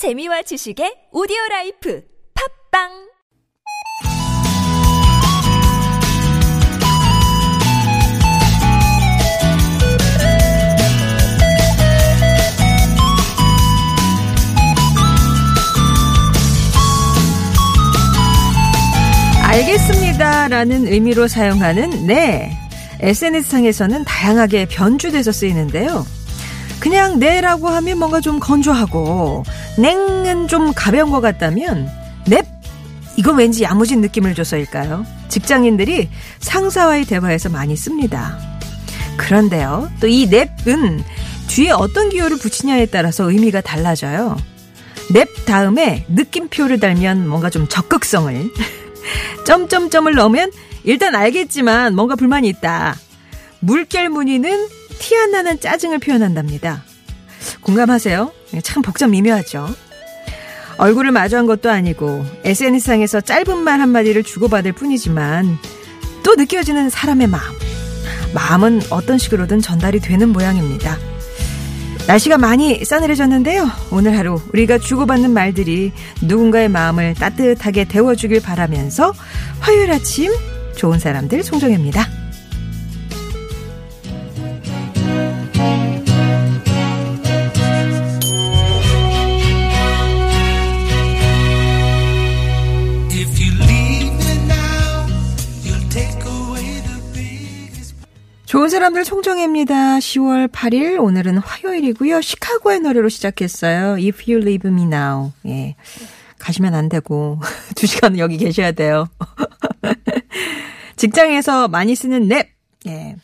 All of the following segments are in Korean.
재미와 지식의 오디오 라이프 팝빵 알겠습니다 라는 의미로 사용하는 네. SNS상에서는 다양하게 변주돼서 쓰이는데요. 그냥 네라고 하면 뭔가 좀 건조하고 냉은 좀 가벼운 것 같다면 넵 이건 왠지 야무진 느낌을 줘서일까요? 직장인들이 상사와의 대화에서 많이 씁니다. 그런데요, 또 이 넵은 뒤에 어떤 기호를 붙이냐에 따라서 의미가 달라져요. 넵 다음에 느낌표를 달면 뭔가 좀 적극성을 점점점을 넣으면 일단 알겠지만 뭔가 불만이 있다. 물결 무늬는 티 안 나는 짜증을 표현한답니다. 공감하세요? 참 복잡 미묘하죠. 얼굴을 마주한 것도 아니고 SNS상에서 짧은 말 한마디를 주고받을 뿐이지만 또 느껴지는 사람의 마음. 마음은 어떤 식으로든 전달이 되는 모양입니다. 날씨가 많이 싸늘해졌는데요. 오늘 하루 우리가 주고받는 말들이 누군가의 마음을 따뜻하게 데워주길 바라면서 화요일 아침 좋은 사람들 송정혜입니다. 사람들 송정혜입니다. 10월 8일 오늘은 화요일이고요. 시카고의 노래로 시작했어요. If you leave me now. 예. 가시면 안 되고 두 시간은 여기 계셔야 돼요. 직장에서 많이 쓰는 랩. 예.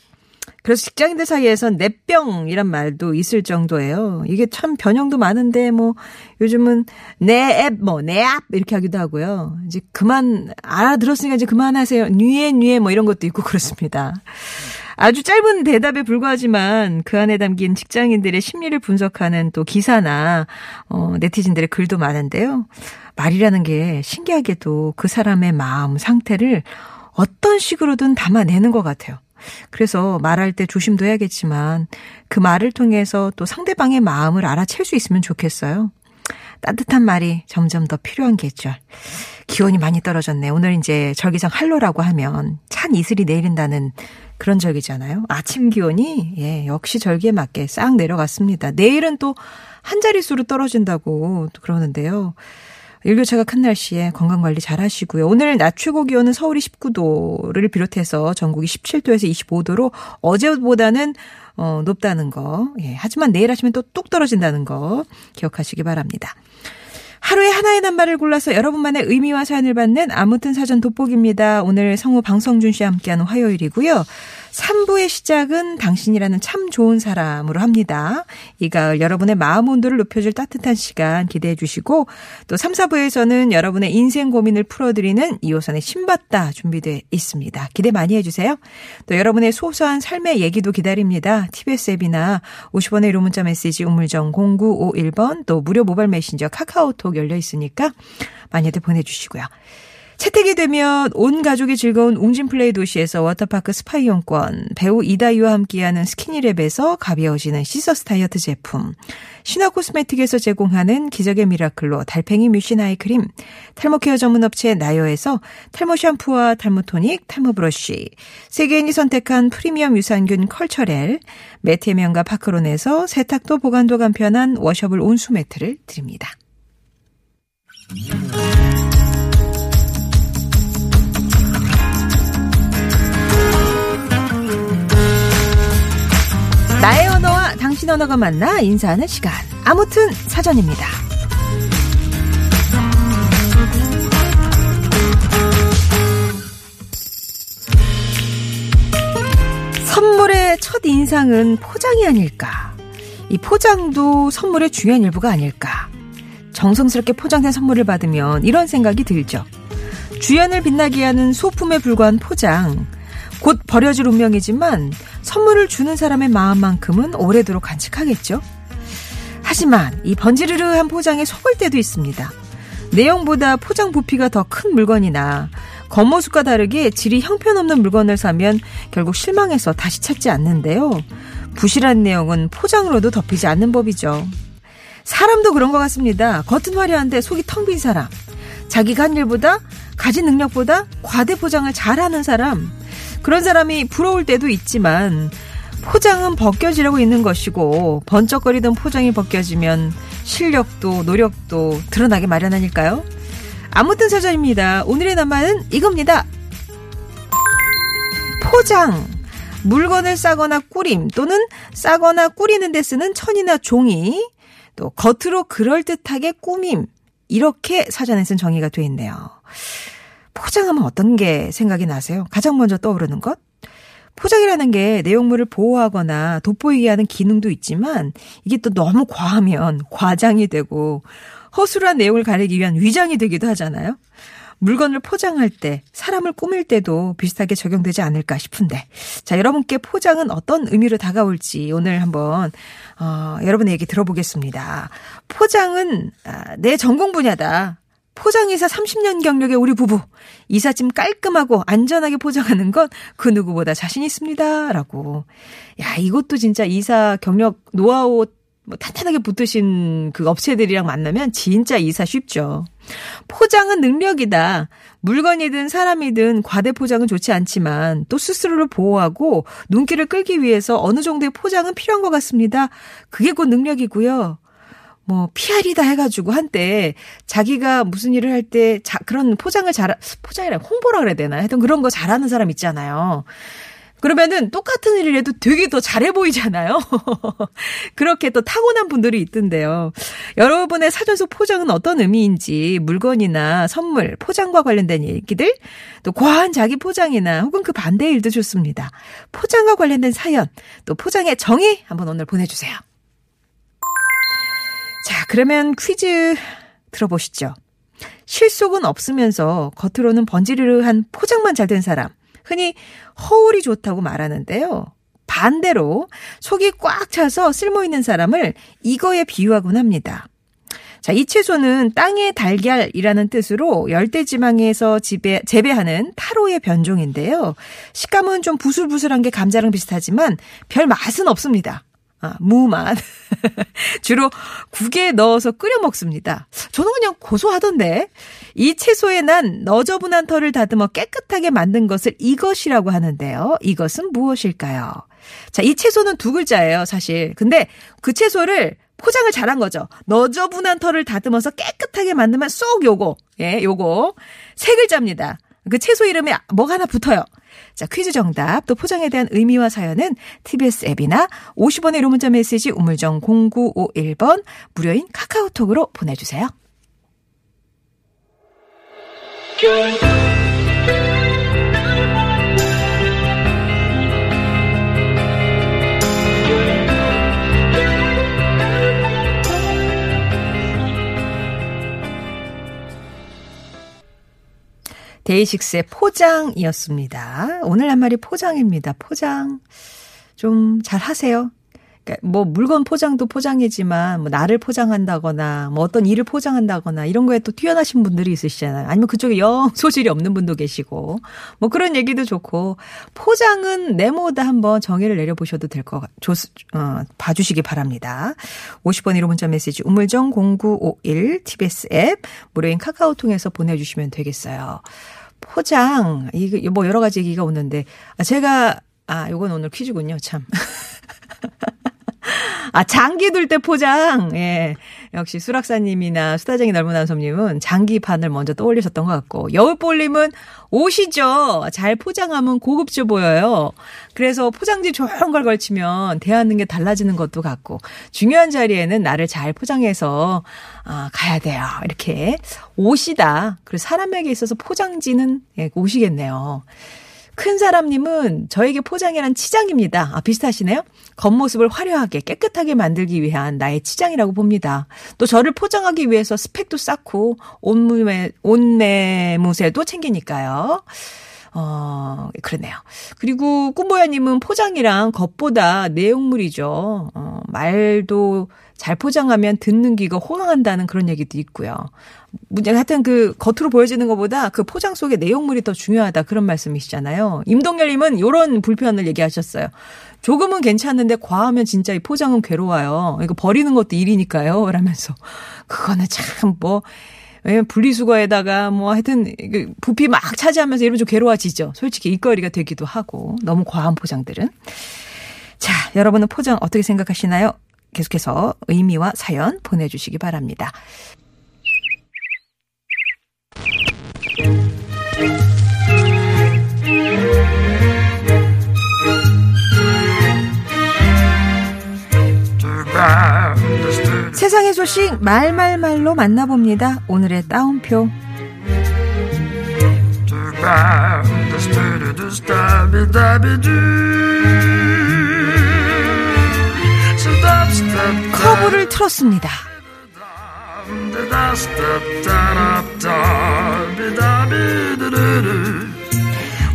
그래서 직장인들 사이에선 랩병이란 말도 있을 정도예요. 이게 참 변형도 많은데 뭐 요즘은 내 앱 뭐 내 앱 이렇게 하기도 하고요. 이제 그만 알아들었으니까 이제 그만하세요. 뉘에 뉘에 뭐 이런 것도 있고 그렇습니다. 아주 짧은 대답에 불과하지만 그 안에 담긴 직장인들의 심리를 분석하는 또 기사나 어, 네티즌들의 글도 많은데요. 말이라는 게 신기하게도 그 사람의 마음 상태를 어떤 식으로든 담아내는 것 같아요. 그래서 말할 때 조심도 해야겠지만 그 말을 통해서 또 상대방의 마음을 알아챌 수 있으면 좋겠어요. 따뜻한 말이 점점 더 필요한 계절. 기온이 많이 떨어졌네. 오늘 이제 절기상 한로라고 하면 찬 이슬이 내린다는 그런 절기잖아요. 아침 기온이 예, 역시 절기에 맞게 싹 내려갔습니다. 내일은 또 한 자릿수로 떨어진다고 또 그러는데요. 일교차가 큰 날씨에 건강 관리 잘 하시고요. 오늘 낮 최고 기온은 서울이 19도를 비롯해서 전국이 17도에서 25도로 어제보다는 어, 높다는 거. 예, 하지만 내일 하시면 또 뚝 떨어진다는 거 기억하시기 바랍니다. 하루에 하나의 낱말을 골라서 여러분만의 의미와 사연을 받는 아무튼 사전 돋보기입니다. 오늘 성우 방성준 씨와 함께하는 화요일이고요. 3부의 시작은 당신이라는 참 좋은 사람으로 합니다. 이 가을 여러분의 마음 온도를 높여줄 따뜻한 시간 기대해 주시고 또 3, 4부에서는 여러분의 인생 고민을 풀어드리는 이호선의 신받다 준비되어 있습니다. 기대 많이 해주세요. 또 여러분의 소소한 삶의 얘기도 기다립니다. TBS 앱이나 50원의 유료 문자 메시지 우물정 0951번 또 무료 모바일 메신저 카카오톡 열려 있으니까 많이들 보내주시고요. 채택이 되면 온 가족이 즐거운 웅진플레이 도시에서 워터파크 스파 이용권, 배우 이다희와 함께하는 스키니랩에서 가벼워지는 시서스 다이어트 제품, 신화 코스메틱에서 제공하는 기적의 미라클로 달팽이 뮤신 아이크림, 탈모 케어 전문 업체 나요에서 탈모 샴푸와 탈모 토닉, 탈모 브러쉬, 세계인이 선택한 프리미엄 유산균 컬처렐, 매트의 명가 파크론에서 세탁도 보관도 간편한 washable 온수 매트를 드립니다. 나의 언어와 당신 언어가 만나 인사하는 시간. 아무튼 사전입니다. 선물의 첫 인상은 포장이 아닐까. 이 포장도 선물의 중요한 일부가 아닐까. 정성스럽게 포장된 선물을 받으면 이런 생각이 들죠. 주연을 빛나게 하는 소품에 불과한 포장. 곧 버려질 운명이지만 선물을 주는 사람의 마음만큼은 오래도록 간직하겠죠. 하지만 이 번지르르한 포장에 속을 때도 있습니다. 내용보다 포장 부피가 더 큰 물건이나 겉모습과 다르게 질이 형편없는 물건을 사면 결국 실망해서 다시 찾지 않는데요. 부실한 내용은 포장으로도 덮이지 않는 법이죠. 사람도 그런 것 같습니다. 겉은 화려한데 속이 텅 빈 사람. 자기가 한 일보다 가진 능력보다 과대 포장을 잘하는 사람. 그런 사람이 부러울 때도 있지만 포장은 벗겨지려고 있는 것이고 번쩍거리던 포장이 벗겨지면 실력도 노력도 드러나게 마련하니까요. 아무튼 사전입니다. 오늘의 낱말은 이겁니다. 포장. 물건을 싸거나 꾸림 또는 싸거나 꾸리는 데 쓰는 천이나 종이 또 겉으로 그럴듯하게 꾸밈 이렇게 사전에 쓴 정의가 돼 있네요. 포장하면 어떤 게 생각이 나세요? 가장 먼저 떠오르는 것? 포장이라는 게 내용물을 보호하거나 돋보이게 하는 기능도 있지만 이게 또 너무 과하면 과장이 되고 허술한 내용을 가리기 위한 위장이 되기도 하잖아요. 물건을 포장할 때, 사람을 꾸밀 때도 비슷하게 적용되지 않을까 싶은데. 자, 여러분께 포장은 어떤 의미로 다가올지 오늘 한번, 어, 여러분의 얘기 들어보겠습니다. 포장은, 아, 내 전공 분야다. 포장이사 30년 경력의 우리 부부. 이삿짐 깔끔하고 안전하게 포장하는 건 그 누구보다 자신 있습니다. 라고. 야, 이것도 진짜 이사 경력 노하우 뭐 탄탄하게 붙으신 그 업체들이랑 만나면 진짜 이사 쉽죠. 포장은 능력이다. 물건이든 사람이든 과대 포장은 좋지 않지만 또 스스로를 보호하고 눈길을 끌기 위해서 어느 정도의 포장은 필요한 것 같습니다. 그게 곧 능력이고요. 뭐 PR이다 해가지고 한때 자기가 무슨 일을 할 때 그런 포장을 잘 포장이라 홍보라 그래야 되나 하여튼 그런 거 잘하는 사람 있잖아요. 그러면은 똑같은 일을 해도 되게 더 잘해 보이잖아요. 그렇게 또 타고난 분들이 있던데요. 여러분의 사전 속 포장은 어떤 의미인지 물건이나 선물, 포장과 관련된 얘기들, 또 과한 자기 포장이나 혹은 그 반대의 일도 좋습니다. 포장과 관련된 사연, 또 포장의 정의 한번 오늘 보내주세요. 자, 그러면 퀴즈 들어보시죠. 실속은 없으면서 겉으로는 번지르르한 포장만 잘 된 사람. 흔히 허울이 좋다고 말하는데요. 반대로 속이 꽉 차서 쓸모 있는 사람을 이거에 비유하곤 합니다. 자, 이 채소는 땅의 달걀이라는 뜻으로 열대지방에서 지배, 재배하는 타로의 변종인데요. 식감은 좀 부슬부슬한 게 감자랑 비슷하지만 별 맛은 없습니다. 아, 무맛. 주로 국에 넣어서 끓여 먹습니다. 저는 그냥 고소하던데. 이 채소에 난 너저분한 털을 다듬어 깨끗하게 만든 것을 이것이라고 하는데요. 이것은 무엇일까요? 자, 이 채소는 두 글자예요, 사실. 근데 그 채소를 포장을 잘한 거죠. 너저분한 털을 다듬어서 깨끗하게 만들면 쏙 요거. 예, 요거. 세 글자입니다. 그 채소 이름에 뭐가 하나 붙어요. 자, 퀴즈 정답, 또 포장에 대한 의미와 사연은 TBS 앱이나 50원의 1호 문자 메시지 우물정 0951번 무료인 카카오톡으로 보내주세요. 데이식스의 포장이었습니다. 오늘 한 말이 포장입니다. 포장. 좀 잘 하세요. 그러니까 뭐 물건 포장도 포장이지만 뭐 나를 포장한다거나 뭐 어떤 일을 포장한다거나 이런 거에 또 뛰어나신 분들이 있으시잖아요. 아니면 그쪽에 영 소질이 없는 분도 계시고 뭐 그런 얘기도 좋고 포장은 네모다 한번 정의를 내려보셔도 될것 같, 어, 봐주시기 바랍니다. 50번 1호 문자 메시지 우물정 0951 TBS 앱 무료인 카카오 통해서 보내주시면 되겠어요. 포장, 이거 뭐 여러 가지 얘기가 오는데, 아, 제가, 아, 요건 오늘 퀴즈군요, 참. 아, 장기 둘 때 포장. 예. 역시 수락사님이나 수다쟁이 넓은 한섬님은 장기판을 먼저 떠올리셨던 것 같고, 여울볼님은 옷이죠. 잘 포장하면 고급져 보여요. 그래서 포장지 좋은 걸 걸치면 대하는 게 달라지는 것도 같고, 중요한 자리에는 나를 잘 포장해서, 아, 가야 돼요. 이렇게. 옷이다. 그리고 사람에게 있어서 포장지는 예, 옷이겠네요. 큰 사람님은 저에게 포장이란 치장입니다. 아, 비슷하시네요? 겉모습을 화려하게 깨끗하게 만들기 위한 나의 치장이라고 봅니다. 또 저를 포장하기 위해서 스펙도 쌓고 온몸에, 온내무새도 챙기니까요. 어, 그러네요. 그리고 꿈보야님은 포장이랑 겉보다 내용물이죠. 어, 말도 잘 포장하면 듣는 귀가 호강한다는 그런 얘기도 있고요. 문제가 하여튼 그 겉으로 보여지는 것보다 그 포장 속의 내용물이 더 중요하다 그런 말씀이시잖아요. 임동열님은 이런 불편을 얘기하셨어요. 조금은 괜찮은데 과하면 진짜 이 포장은 괴로워요. 이거 버리는 것도 일이니까요. 라면서 그거는 참 뭐. 왜냐면 분리수거에다가 뭐 하여튼 그 부피 막 차지하면서 이러면 좀 괴로워지죠. 솔직히 일거리가 되기도 하고 너무 과한 포장들은. 자, 여러분은 포장 어떻게 생각하시나요? 계속해서 의미와 사연 보내주시기 바랍니다. 세상의 소식 말말말로 만나봅니다. 오늘의 따옴표. 커브를 틀었습니다.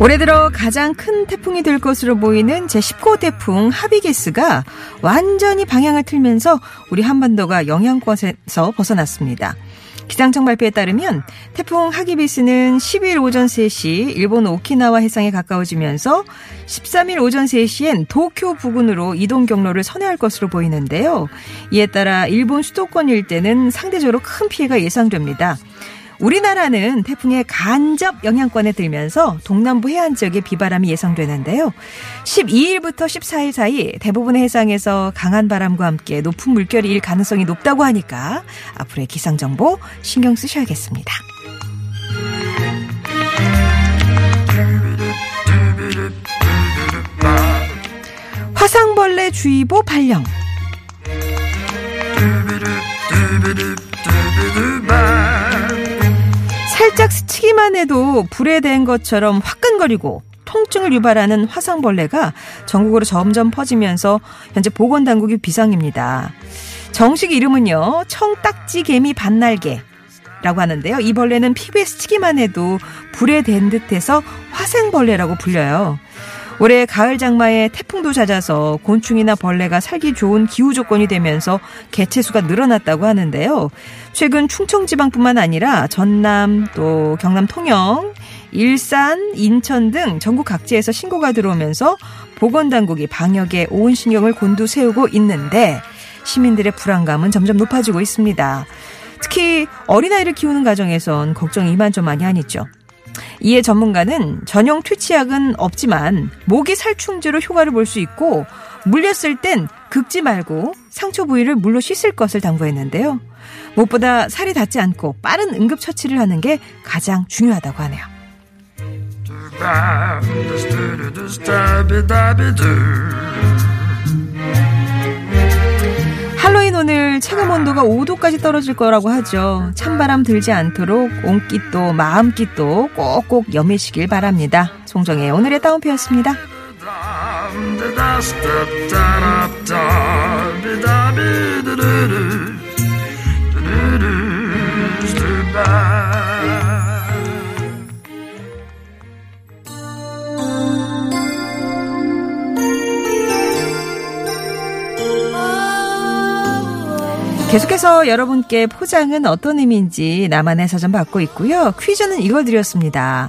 올해 들어 가장 큰 태풍이 될 것으로 보이는 제19호 태풍 하비게스가 완전히 방향을 틀면서 우리 한반도가 영향권에서 벗어났습니다. 기상청 발표에 따르면 태풍 하기비스는 10일 오전 3시 일본 오키나와 해상에 가까워지면서 13일 오전 3시엔 도쿄 부근으로 이동 경로를 선회할 것으로 보이는데요. 이에 따라 일본 수도권 일대는 상대적으로 큰 피해가 예상됩니다. 우리나라는 태풍의 간접 영향권에 들면서 동남부 해안 지역에 비바람이 예상되는데요. 12일부터 14일 사이 대부분의 해상에서 강한 바람과 함께 높은 물결이 일 가능성이 높다고 하니까 앞으로의 기상 정보 신경 쓰셔야겠습니다. 화상벌레 주의보 발령. 살짝 스치기만 해도 불에 댄 것처럼 화끈거리고 통증을 유발하는 화상벌레가 전국으로 점점 퍼지면서 현재 보건당국이 비상입니다. 정식 이름은요, 청딱지 개미 반날개. 라고 하는데요. 이 벌레는 피부에 스치기만 해도 불에 댄 듯해서 화생벌레라고 불려요. 올해 가을 장마에 태풍도 잦아서 곤충이나 벌레가 살기 좋은 기후 조건이 되면서 개체수가 늘어났다고 하는데요. 최근 충청 지방뿐만 아니라 전남 또 경남 통영 일산, 인천 등 전국 각지에서 신고가 들어오면서 보건당국이 방역에 온 신경을 곤두세우고 있는데 시민들의 불안감은 점점 높아지고 있습니다. 특히 어린아이를 키우는 가정에선 걱정이 이만저만이 아니죠. 이에 전문가는 전용 퇴치약은 없지만 모기 살충제로 효과를 볼 수 있고 물렸을 땐 긁지 말고 상처 부위를 물로 씻을 것을 당부했는데요. 무엇보다 살이 닿지 않고 빠른 응급 처치를 하는 게 가장 중요하다고 하네요. 오늘 체감 온도가 5도까지 떨어질 거라고 하죠. 찬바람 들지 않도록 온깃도 마음깃도 꼭꼭 여미시길 바랍니다. 송정의 오늘의 따옴표였습니다. 계속해서 여러분께 포장은 어떤 의미인지 나만의 사전 받고 있고요. 퀴즈는 이걸 드렸습니다.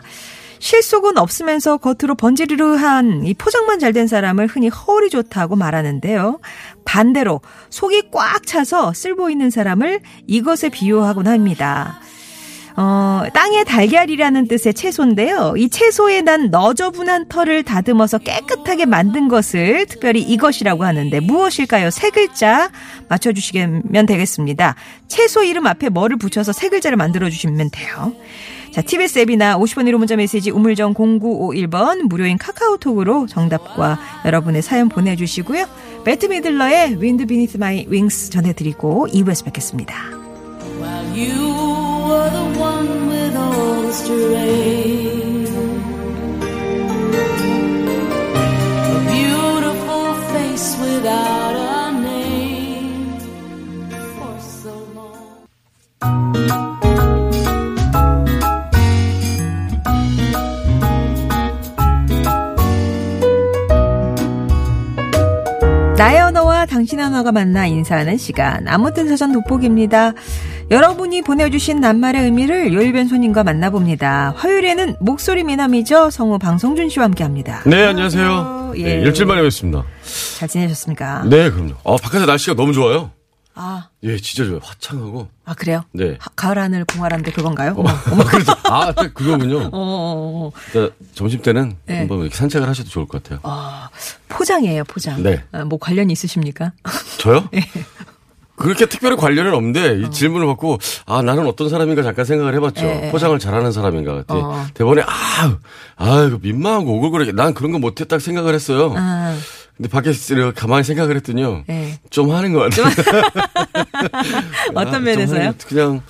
실속은 없으면서 겉으로 번지르르한 이 포장만 잘 된 사람을 흔히 허리 좋다고 말하는데요. 반대로 속이 꽉 차서 쓸 보이는 사람을 이것에 비유하곤 합니다. 어, 땅의 달걀이라는 뜻의 채소인데요. 이 채소에 난 너저분한 털을 다듬어서 깨끗하게 만든 것을 특별히 이것이라고 하는데 무엇일까요? 세 글자 맞춰주시면 되겠습니다. 채소 이름 앞에 뭐를 붙여서 세 글자를 만들어주시면 돼요. 자, TBS 앱이나 50원 유료 문자 메시지 우물정 0951번 무료인 카카오톡으로 정답과 여러분의 사연 보내주시고요. 베트 미들러의 Wind Beneath My Wings 전해드리고 2부에서 뵙겠습니다. monster. 신 하나가 만나 인사하는 시간. 아무튼 사전 돋보기입니다. 여러분이 보내주신 낱말의 의미를 요일변 손님과 만나봅니다. 화요일에는 목소리 미남이죠. 성우 방송준 씨와 함께 합니다. 네, 안녕하세요. 예. 네, 일주일 만에 뵙습니다. 잘 지내셨습니까? 네, 그럼요. 어, 바깥에 날씨가 너무 좋아요. 아, 예, 진짜 좋아요. 화창하고. 아, 그래요? 네. 하- 가을 하늘 공활한데 그건가요? 어머. 그렇죠. 아, 딱 그거군요. 어, 어, 어. 일단 점심 때는 네. 한번 이렇게 산책을 하셔도 좋을 것 같아요. 아, 포장이에요, 포장. 네. 아, 뭐 관련이 있으십니까? 저요? 네. 그렇게 특별히 관련은 없는데 어. 이 질문을 받고 아 나는 어떤 사람인가 잠깐 생각을 해봤죠. 예, 예. 포장을 잘하는 사람인가 같아. 어. 대본에 아, 아 이거 민망하고 오글거리게 난 그런 거딱 생각을 했어요. 아, 근데 밖에서 이렇게 가만히 생각을 했더니요. 네. 좀 하는 것 같아요. 어떤 아, 좀 면에서요? 그냥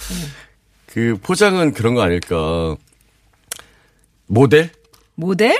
그 포장은 그런 거 아닐까. 모델 모델?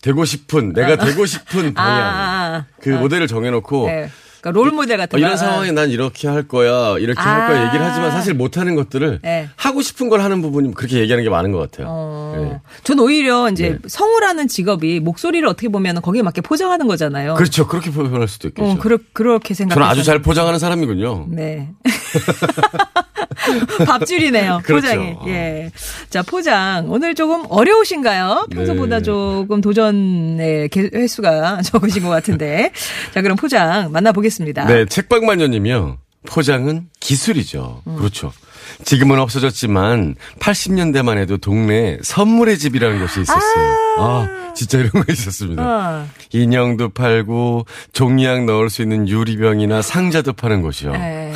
되고 싶은 내가 되고 싶은 아, 방향. 아, 아. 그 모델을 정해놓고 네. 그러니까 롤 모델 같은 어, 거. 이런 상황에 난 이렇게 할 거야, 이렇게 할 거야 아. 얘기를 하지만 사실 못하는 것들을 네. 하고 싶은 걸 하는 부분이 그렇게 얘기하는 게 많은 것 같아요. 어. 네. 전 오히려 이제 네. 성우라는 직업이 목소리를 어떻게 보면 거기에 맞게 포장하는 거잖아요. 그렇죠. 그렇게 표현할 수도 있겠죠. 어, 그렇, 그렇게 생각. 저는 아주 잘 포장하는 사람이군요. 네. 밥줄이네요. 그렇죠. 포장이. 예. 자, 포장. 오늘 조금 어려우신가요? 평소보다 네. 조금 도전의 개- 횟수가 적으신 것 같은데. 자, 그럼 포장 만나보겠습니다. 네, 책방마녀님이요. 포장은 기술이죠. 음. 그렇죠. 지금은 없어졌지만 80년대만 해도 동네에 선물의 집이라는 곳이 있었어요. 아, 진짜 이런 거 있었습니다. 아, 인형도 팔고 종이약 넣을 수 있는 유리병이나 상자도 파는 곳이요. 예.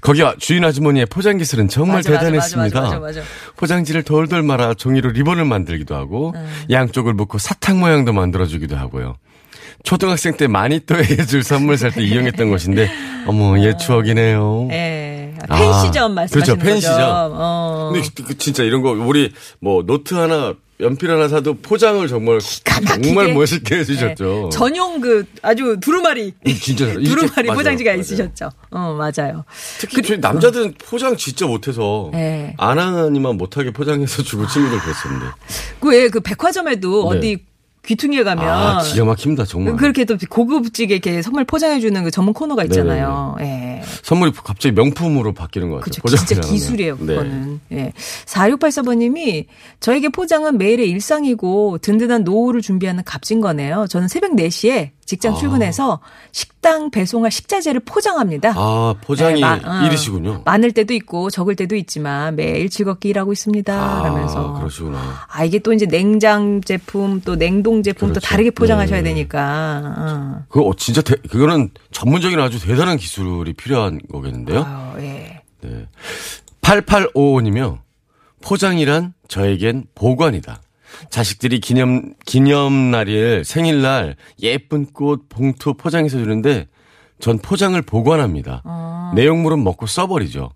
거기 주인 아주머니의 포장 기술은 정말 맞아, 대단했습니다. 맞아, 맞아, 맞아. 포장지를 돌돌 말아 종이로 리본을 만들기도 하고 양쪽을 묶고 사탕 모양도 만들어주기도 하고요. 초등학생 때 마니또에게 줄 선물 살 때 이용했던 곳인데 어머 옛 추억이네요. 예. 아, 팬시점 말씀하시는 그렇죠, 팬시점. 거죠. 어. 근데 그- 진짜 이런 거 우리 뭐 노트 하나 연필 하나 사도 포장을 정말. 정말 멋있게 해주셨죠. 네. 전용 그 아주 두루마리 음, 진짜 두루마리 맞아요, 포장지가 맞아요. 있으셨죠. 어 맞아요. 특히 저희 남자들은 포장 진짜 못해서 네. 안 하니만 못하게 포장해서 주고 친구들 그랬었는데. 그왜그 백화점에도 네. 어디 귀퉁이에 가면 아 기가 막힙니다 정말. 그렇게 또 고급지게 이렇게 선물 포장해 주는 그 전문 코너가 있잖아요. 예. 선물이 갑자기 명품으로 바뀌는 것 같아요. 그렇죠. 진짜. 기술이에요, 네. 그거는. 예. 4684번님이 저에게 포장은 매일의 일상이고 든든한 노후를 준비하는 값진 거네요. 저는 새벽 4시에 직장 출근해서 식당 배송할 식자재를 포장합니다. 아 포장이 네, 마- 어. 일이시군요. 많을 때도 있고 적을 때도 있지만 매일 즐겁게 일하고 있습니다. 아 라면서. 그러시구나. 아, 이게 또 이제 냉장 제품 또 냉동 제품 또 그렇죠. 다르게 포장하셔야 네. 되니까. 어. 그거 어, 진짜 대- 그거는 전문적인 아주 대단한 기술이 필요한 거겠는데요. 아, 예. 네. 8855님이요. 포장이란 저에겐 보관이다. 자식들이 기념, 기념날일, 생일날 예쁜 꽃, 봉투 포장해서 주는데 전 포장을 보관합니다. 어. 내용물은 먹고 써버리죠.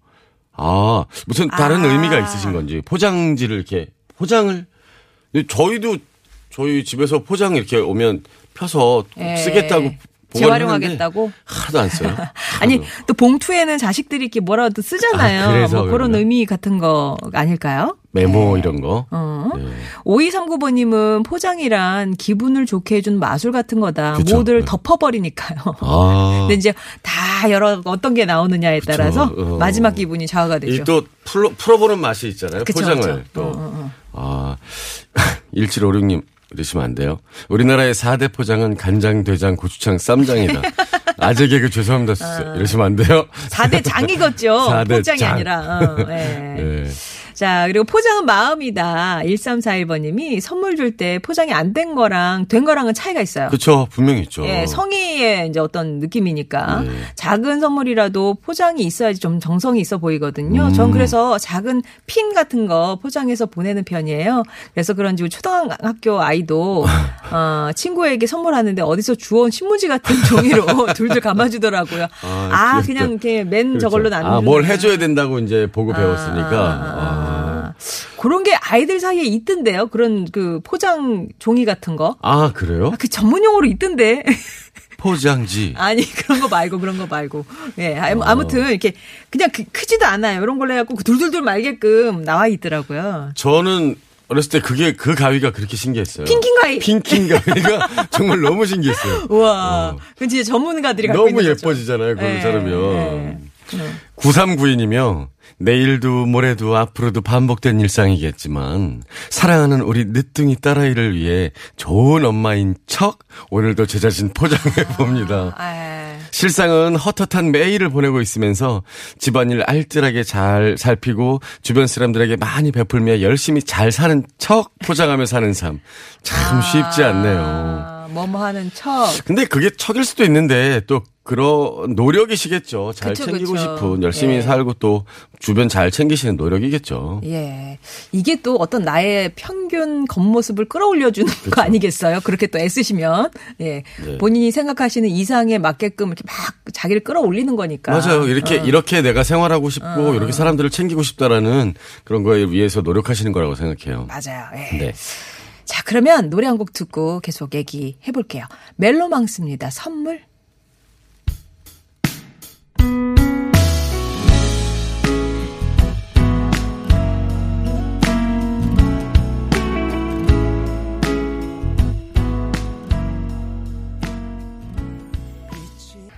아, 무슨 다른 아. 의미가 있으신 건지 포장지를 이렇게 포장을 저희도 저희 집에서 포장 이렇게 오면 펴서 예. 쓰겠다고 재활용하겠다고? 하나도 안 써요. 아니 하나도. 또 봉투에는 자식들이 이렇게 뭐라도 쓰잖아요. 아, 뭐 그런. 의미 같은 거 아닐까요? 메모 이런 거. 어. 네. 5239번님은 포장이란 기분을 좋게 해준 마술 같은 거다. 그쵸. 모두를 네. 덮어버리니까요. 아. 근데 이제 다 여러 어떤 게 나오느냐에 그쵸. 따라서 어. 마지막 기분이 좌우가 되죠. 이또 풀어, 풀어보는 맛이 있잖아요. 그쵸, 포장을. 또. 어, 어, 아, 1756님, 이러시면 안 돼요. 우리나라의 4대 포장은 간장, 돼장, 고추장, 쌈장이다. 아재 개그 죄송합니다. 이러시면 안 돼요. 4대 장이겠죠. 사대 포장이 장. 아니라. 어, 예. 네. 자, 그리고 포장은 마음이다. 1341번님이 선물 줄 때 포장이 안 된 거랑 된 거랑은 차이가 있어요. 그쵸, 분명히 있죠. 예, 성의의 이제 어떤 느낌이니까 네. 작은 선물이라도 포장이 있어야지 좀 정성이 있어 보이거든요. 음. 전 그래서 작은 핀 같은 거 포장해서 보내는 편이에요. 그래서 그런지 초등학교 아이도 어, 친구에게 선물하는데 어디서 주워온 신문지 같은 종이로 둘둘 감아주더라고요. 아, 아. 그냥 이렇게 맨 그렇죠. 저걸로 안 아, 뭘 해줘야 된다고 이제 보고 배웠으니까. 아, 아, 아. 그런 게 아이들 사이에 있던데요. 그런 그 포장 종이 같은 거. 아, 그래요? 아, 그 전문 용어로 있던데. 포장지. 아니 그런 거 말고 그런 거 말고 예 아무- 아무튼 이렇게 그냥 그- 크지도 않아요 이런 걸로 해갖고 그 둘둘둘 말게끔 나와 있더라고요 저는 어렸을 때 그게 그 가위가 그렇게 신기했어요. 핑킹 가위. 핑킹 가위가 정말 너무 신기했어요. 우와. 어. 그건 진짜 전문가들이 갖고 너무 있는 거죠. 예뻐지잖아요. 그걸 네, 자르면. 네. 9392이며 내일도 모레도 앞으로도 반복된 일상이겠지만 사랑하는 우리 늦둥이 딸아이를 위해 좋은 엄마인 척 오늘도 제 자신 포장해 봅니다. 아, 실상은 헛헛한 매일을 보내고 있으면서 집안일 알뜰하게 잘 살피고 주변 사람들에게 많이 베풀며 열심히 잘 사는 척 포장하며 사는 삶. 참 쉽지 않네요. 아, 뭐뭐 하는 척. 근데 그게 척일 수도 있는데 또 그런 노력이시겠죠. 잘 그쵸, 챙기고 그쵸. 싶은 열심히 예. 살고 또 주변 잘 챙기시는 노력이겠죠. 예. 이게 또 어떤 나의 평균 겉모습을 끌어올려 주는 거 아니겠어요? 그렇게 또 애쓰시면. 예. 네. 본인이 생각하시는 이상에 맞게끔 이렇게 막 자기를 끌어올리는 거니까. 맞아요. 이렇게 어. 이렇게 내가 생활하고 싶고 이렇게 사람들을 챙기고 싶다라는 그런 거에 위해서 노력하시는 거라고 생각해요. 맞아요. 예. 네. 자, 그러면 노래 한 곡 듣고 계속 얘기 해 볼게요. 멜로망스입니다. 선물.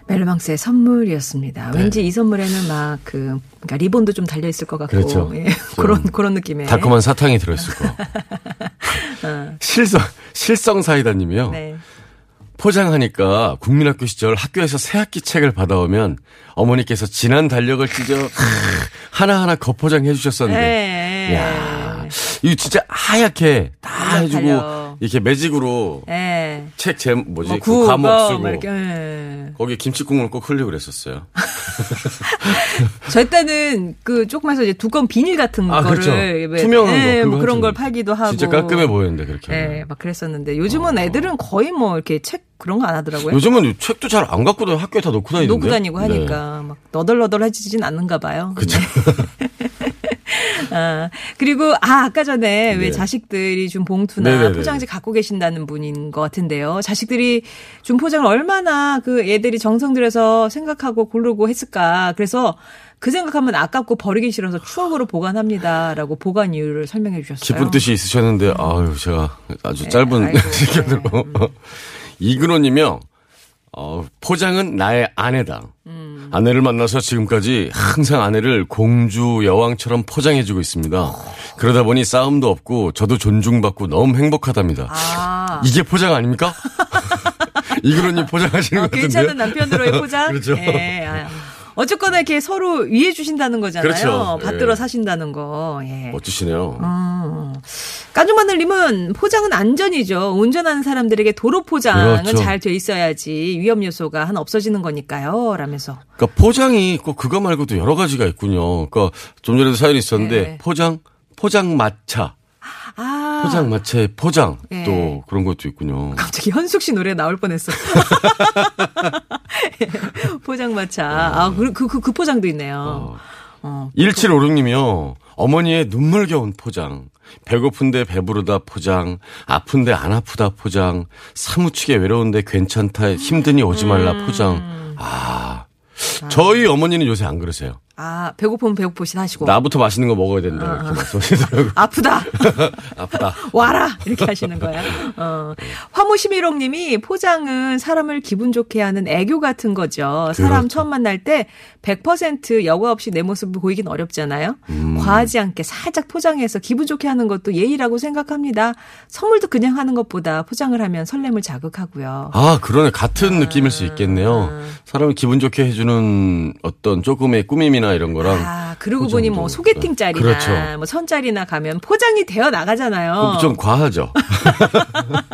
멜로망스의 선물이었습니다. 왠지 이 선물에는 막 그, 그러니까 리본도 좀 달려 있을 것 같고. 그렇죠. 예, 그런, 그런 느낌의. 달콤한 사탕이 들어 있을 거. 실성 실성 사이다님이요. 네. 포장하니까 국민학교 시절 학교에서 새학기 책을 받아오면 어머니께서 진한 달력을 찢어 하나하나 거포장해 주셨었는데. 네. 야 이거 진짜 하얗게 다 해주고 달려. 이렇게 매직으로 예. 책 제 뭐지 뭐그 구, 과목 뭐, 쓰고 뭐 이렇게, 예. 거기에 김치 국물 꼭 흘리고 그랬었어요. 저 때는 그 조그마서 이제 두꺼운 비닐 같은 아, 거를 그렇죠. 왜- 투명한 예, 거, 뭐 그런. 걸 팔기도 하고 진짜 깔끔해 보였는데 그렇게. 하면. 예, 막 그랬었는데 요즘은 애들은 거의 뭐 이렇게 책 그런 거 안 하더라고요. 요즘은 책도 잘 안 갖고 다니 학교에 다 놓고 다니는데. 놓고 다니고 하니까 막 너덜너덜해지진 않는가 봐요. 네. 그죠. 아, 그리고 아 아까 전에 왜 네. 자식들이 준 봉투나 네네네. 포장지 갖고 계신다는 분인 것 같은데요. 자식들이 준 포장을 얼마나 그 애들이 정성 들여서 생각하고 고르고 했을까. 그래서 그 생각하면 아깝고 버리기 싫어서 추억으로 보관합니다라고 보관 이유를 설명해 주셨어요. 기쁜 뜻이 있으셨는데 아유 제가 아주 네, 짧은 시간으로 네, 음. 이근호님이요. 어, 포장은 나의 아내다. 음. 아내를 만나서 지금까지 항상 아내를 공주 여왕처럼 포장해주고 있습니다. 그러다 보니 싸움도 없고 저도 존중받고 너무 행복하답니다. 아. 이게 포장 아닙니까? 이근호님 포장하시는 어, 것 같은데요? 괜찮은 남편으로의 포장. 그렇죠. 예, 아. 어쨌거나 이렇게 서로 위해 주신다는 거잖아요. 그렇죠. 받들어 예. 사신다는 거. 예. 멋지시네요. 어. 까중마늘님은 포장은 안전이죠. 운전하는 사람들에게 도로 포장은 그렇죠. 잘돼 있어야지 위험 요소가 하나 없어지는 거니까요. 라면서. 그러니까 포장이 꼭 그거 말고도 여러 가지가 있군요. 그러니까 좀 전에도 사연이 있었는데 네. 포장, 포장 마차, 아. 포장 마차의 포장 네. 또 그런 것도 있군요. 갑자기 현숙 씨 노래 나올 뻔했어. 포장마차. 아, 그, 그, 그, 그 포장도 있네요. 어. 1756님이요. 어머니의 눈물겨운 포장. 배고픈데 배부르다 포장. 아픈데 안 아프다 포장. 사무치게 외로운데 괜찮다. 힘드니 오지 말라 음. 포장. 아. 저희 어머니는 요새 안 그러세요. 아, 배고프면 배고프시 하시고. 나부터 맛있는 거 먹어야 된다. 이렇게 말씀하시더라고요. 아프다. 아프다. 와라 이렇게 하시는 거야. 어. 화무시미롱 님이 포장은 사람을 기분 좋게 하는 애교 같은 거죠. 사람 그렇죠. 처음 만날 때 100% 여과 없이 내 모습을 보이긴 어렵잖아요. 음. 과하지 않게 살짝 포장해서 기분 좋게 하는 것도 예의라고 생각합니다. 선물도 그냥 하는 것보다 포장을 하면 설렘을 자극하고요. 아, 그러네. 같은 느낌일 수 있겠네요. 사람을 기분 좋게 해주는 어떤 조금의 꾸밈이나 이런 거랑. 아, 그러고. 보니 뭐 소개팅 짤이나 그렇죠. 뭐 선짤이나 가면 포장이 되어 나가잖아요. 좀 과하죠.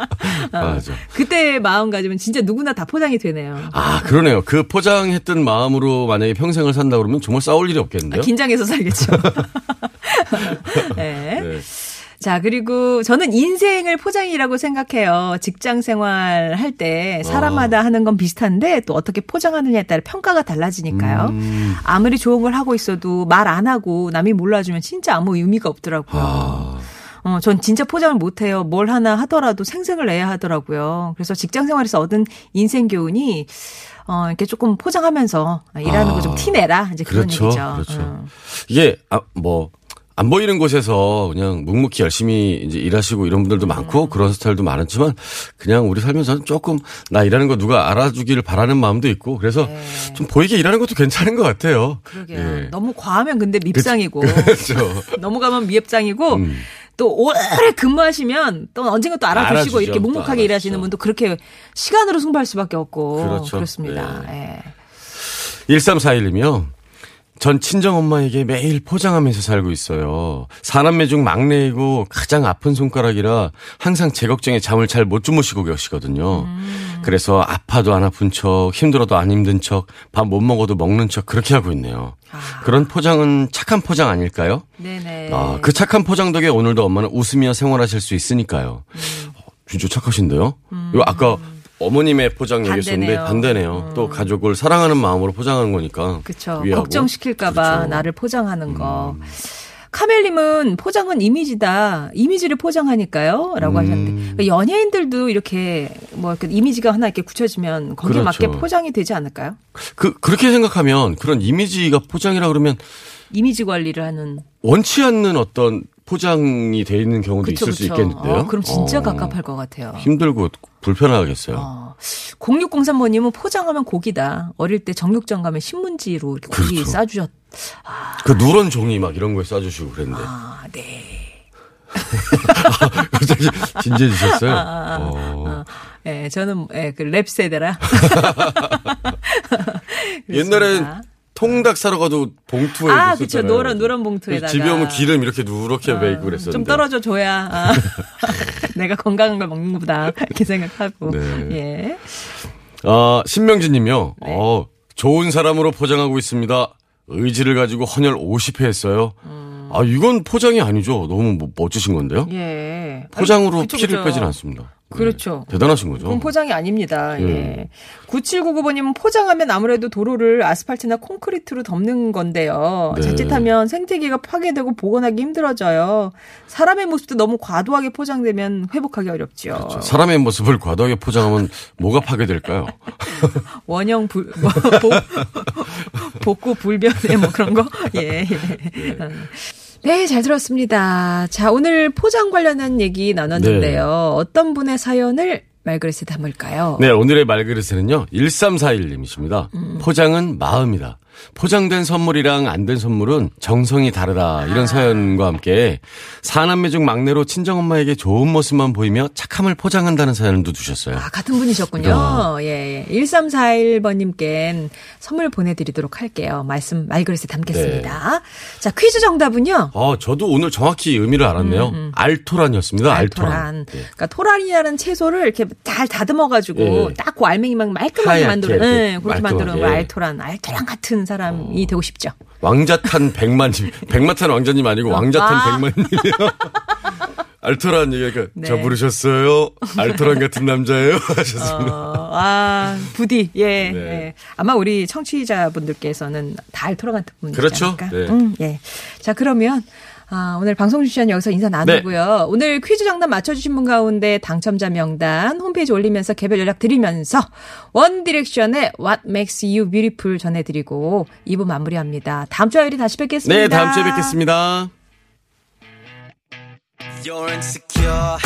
과하죠. 그때 마음가짐은 진짜 누구나 다 포장이 되네요. 아, 그러네요. 그 포장했던 마음으로 만약에 평생을 산다 그러면 정말 싸울 일이 없겠는데요? 아, 긴장해서 살겠죠. 네. 네. 자, 그리고 저는 인생을 포장이라고 생각해요. 직장 생활 할 때 사람마다 아. 하는 건 비슷한데 또 어떻게 포장하느냐에 따라 평가가 달라지니까요. 음. 아무리 좋은 걸 하고 있어도 말 안 하고 남이 몰라주면 진짜 아무 의미가 없더라고요. 아, 어, 전 진짜 포장을 못해요. 뭘 하나 하더라도 생색을 내야 하더라고요. 그래서 직장 생활에서 얻은 인생 교훈이 어, 이렇게 조금 포장하면서 일하는 거좀 아, 티내라. 이제 그런 그렇죠. 얘기죠. 그렇죠. 어. 이게, 아, 뭐, 안 보이는 곳에서 그냥 묵묵히 열심히 이제 일하시고 이런 분들도 많고 그런 스타일도 많았지만 그냥 우리 살면서는 조금 나 일하는 거 누가 알아주기를 바라는 마음도 있고 그래서 좀 보이게 일하는 것도 괜찮은 것 같아요. 그러게요. 예. 너무 과하면 근데 밉상이고 그렇죠. 너무 가면 미흡장이고 음. 또 오래 근무하시면 또 언젠가 또 알아주시고 알아주죠. 이렇게 또 묵묵하게. 일하시는 분도 그렇게 시간으로 승부할 수밖에 없고 그렇죠. 렇습니다 예. 1341님이요. 전 친정 엄마에게 매일 포장하면서 살고 있어요. 사남매 중 막내이고 가장 아픈 손가락이라 항상 제 걱정에 잠을 잘 못 주무시고 계시거든요. 그래서 아파도 안 아픈 척, 힘들어도 안 힘든 척, 밥 못 먹어도 먹는 척 그렇게 하고 있네요. 그런 포장은 착한 포장 아닐까요? 네네. 아, 그 착한 포장 덕에 오늘도 엄마는 웃으며 생활하실 수 있으니까요. 어, 진짜 착하신데요? 이거 아까 어머님의 포장 얘기했었는데 반대네요. 반대네요. 또 가족을 사랑하는 마음으로 포장하는 거니까. 그렇죠. 걱정시킬까봐. 음. 나를 포장하는 거. 카멜님은 포장은 이미지다. 이미지를 포장하니까요. 라고 음. 하셨는데. 그러니까 연예인들도 이렇게 뭐 이렇게 이미지가 하나 이렇게 굳혀지면 거기에 그렇죠. 맞게 포장이 되지 않을까요? 그, 그렇게 생각하면 그런 이미지가 포장이라 그러면 이미지 관리를 하는. 원치 않는 어떤 포장이 돼 있는 경우도 그쵸, 있을 수 그쵸. 있겠는데요. 어, 그럼 진짜 어, 갑갑할 것 같아요. 힘들고 불편하겠어요. 어. 0603번님은 포장하면 고기다. 어릴 때 정육점 가면 신문지로 이렇게 고기 그렇죠. 싸주셨. 그 누런 종이 막 이런 거에 싸주시고 그랬는데. 아, 네. 갑자기 진지해지셨어요. 아, 어. 예, 저는 예, 그랩 세대라. 옛날엔. 통닭 사러 가도 봉투에 아. 그쵸. 노란, 노란 봉투에다가. 집에 오면 기름 이렇게 누렇게 베이고 그랬었는데. 좀 떨어져 줘야 아, 내가 건강한 걸 먹는구나 이렇게 생각하고 네. 예 아, 신명진 님이요. 네. 어, 좋은 사람으로 포장하고 있습니다. 의지를 가지고 헌혈 50회 했어요. 아, 이건 포장이 아니죠. 너무 뭐- 멋지신 건데요. 음. 예. 포장으로 아니, 그쵸, 피를 그쵸. 빼진 않습니다. 네. 그렇죠. 대단하신 거죠. 그건 포장이 아닙니다. 예. 예. 9799번님은 포장하면 아무래도 도로를 아스팔트나 콘크리트로 덮는 건데요. 네. 자칫하면 생태계가 파괴되고 복원하기 힘들어져요. 사람의 모습도 너무 과도하게 포장되면 회복하기 어렵죠. 그렇죠. 사람의 모습을 과도하게 포장하면 뭐가 파괴될까요? 원형 불, 뭐, 복, 복구 불변의 뭐 그런 거? 예, 예. 네, 잘 들었습니다. 자, 오늘 포장 관련한 얘기 나눴는데요. 어떤 분의 사연을 말그릇에 담을까요? 네, 오늘의 말그릇에는요, 1341님이십니다. 음. 포장은 마음이다. 포장된 선물이랑 안 된 선물은 정성이 다르다. 이런 사연과 함께 사남매 중 막내로 친정엄마에게 좋은 모습만 보이며 착함을 포장한다는 사연도 두셨어요. 아, 같은 분이셨군요. 예, 예. 1341번님께 선물 보내드리도록 할게요. 말씀 말그릇에 담겠습니다. 자, 퀴즈 정답은요. 아, 저도 오늘 정확히 의미를 알았네요. 알토란이었습니다. 알토란. 음, 알토란. 네. 그러니까 토란이라는 채소를 이렇게 잘 다듬어가지고 예. 딱그 알맹이만 말끔하게 만들어, 예, 그렇게 말끔하게. 만드는 거 알토란. 알토란 같은 사람이 되고 싶죠. 왕자탄 백만님. 백마탄 왕자님 아니고 왕자탄 아. 백만님이요. 알토란 얘기가 네. 저 부르셨어요? 알토란 같은 남자예요? 하셨습니다. 어, 아, 부디, 예, 네. 예. 아마 우리 청취자분들께서는 다 알토란 같은 분이지 그렇죠. 네. 음, 예. 자, 그러면, 아, 오늘 방송 주시는 여기서 인사 나누고요. 네. 오늘 퀴즈 정답 맞춰주신 분 가운데 당첨자 명단 홈페이지 올리면서 개별 연락 드리면서 원 디렉션의 What Makes You Beautiful 전해드리고 2부 마무리합니다. 다음 주 화요일에 다시 뵙겠습니다. 네, 다음 주에 뵙겠습니다. You're insecure,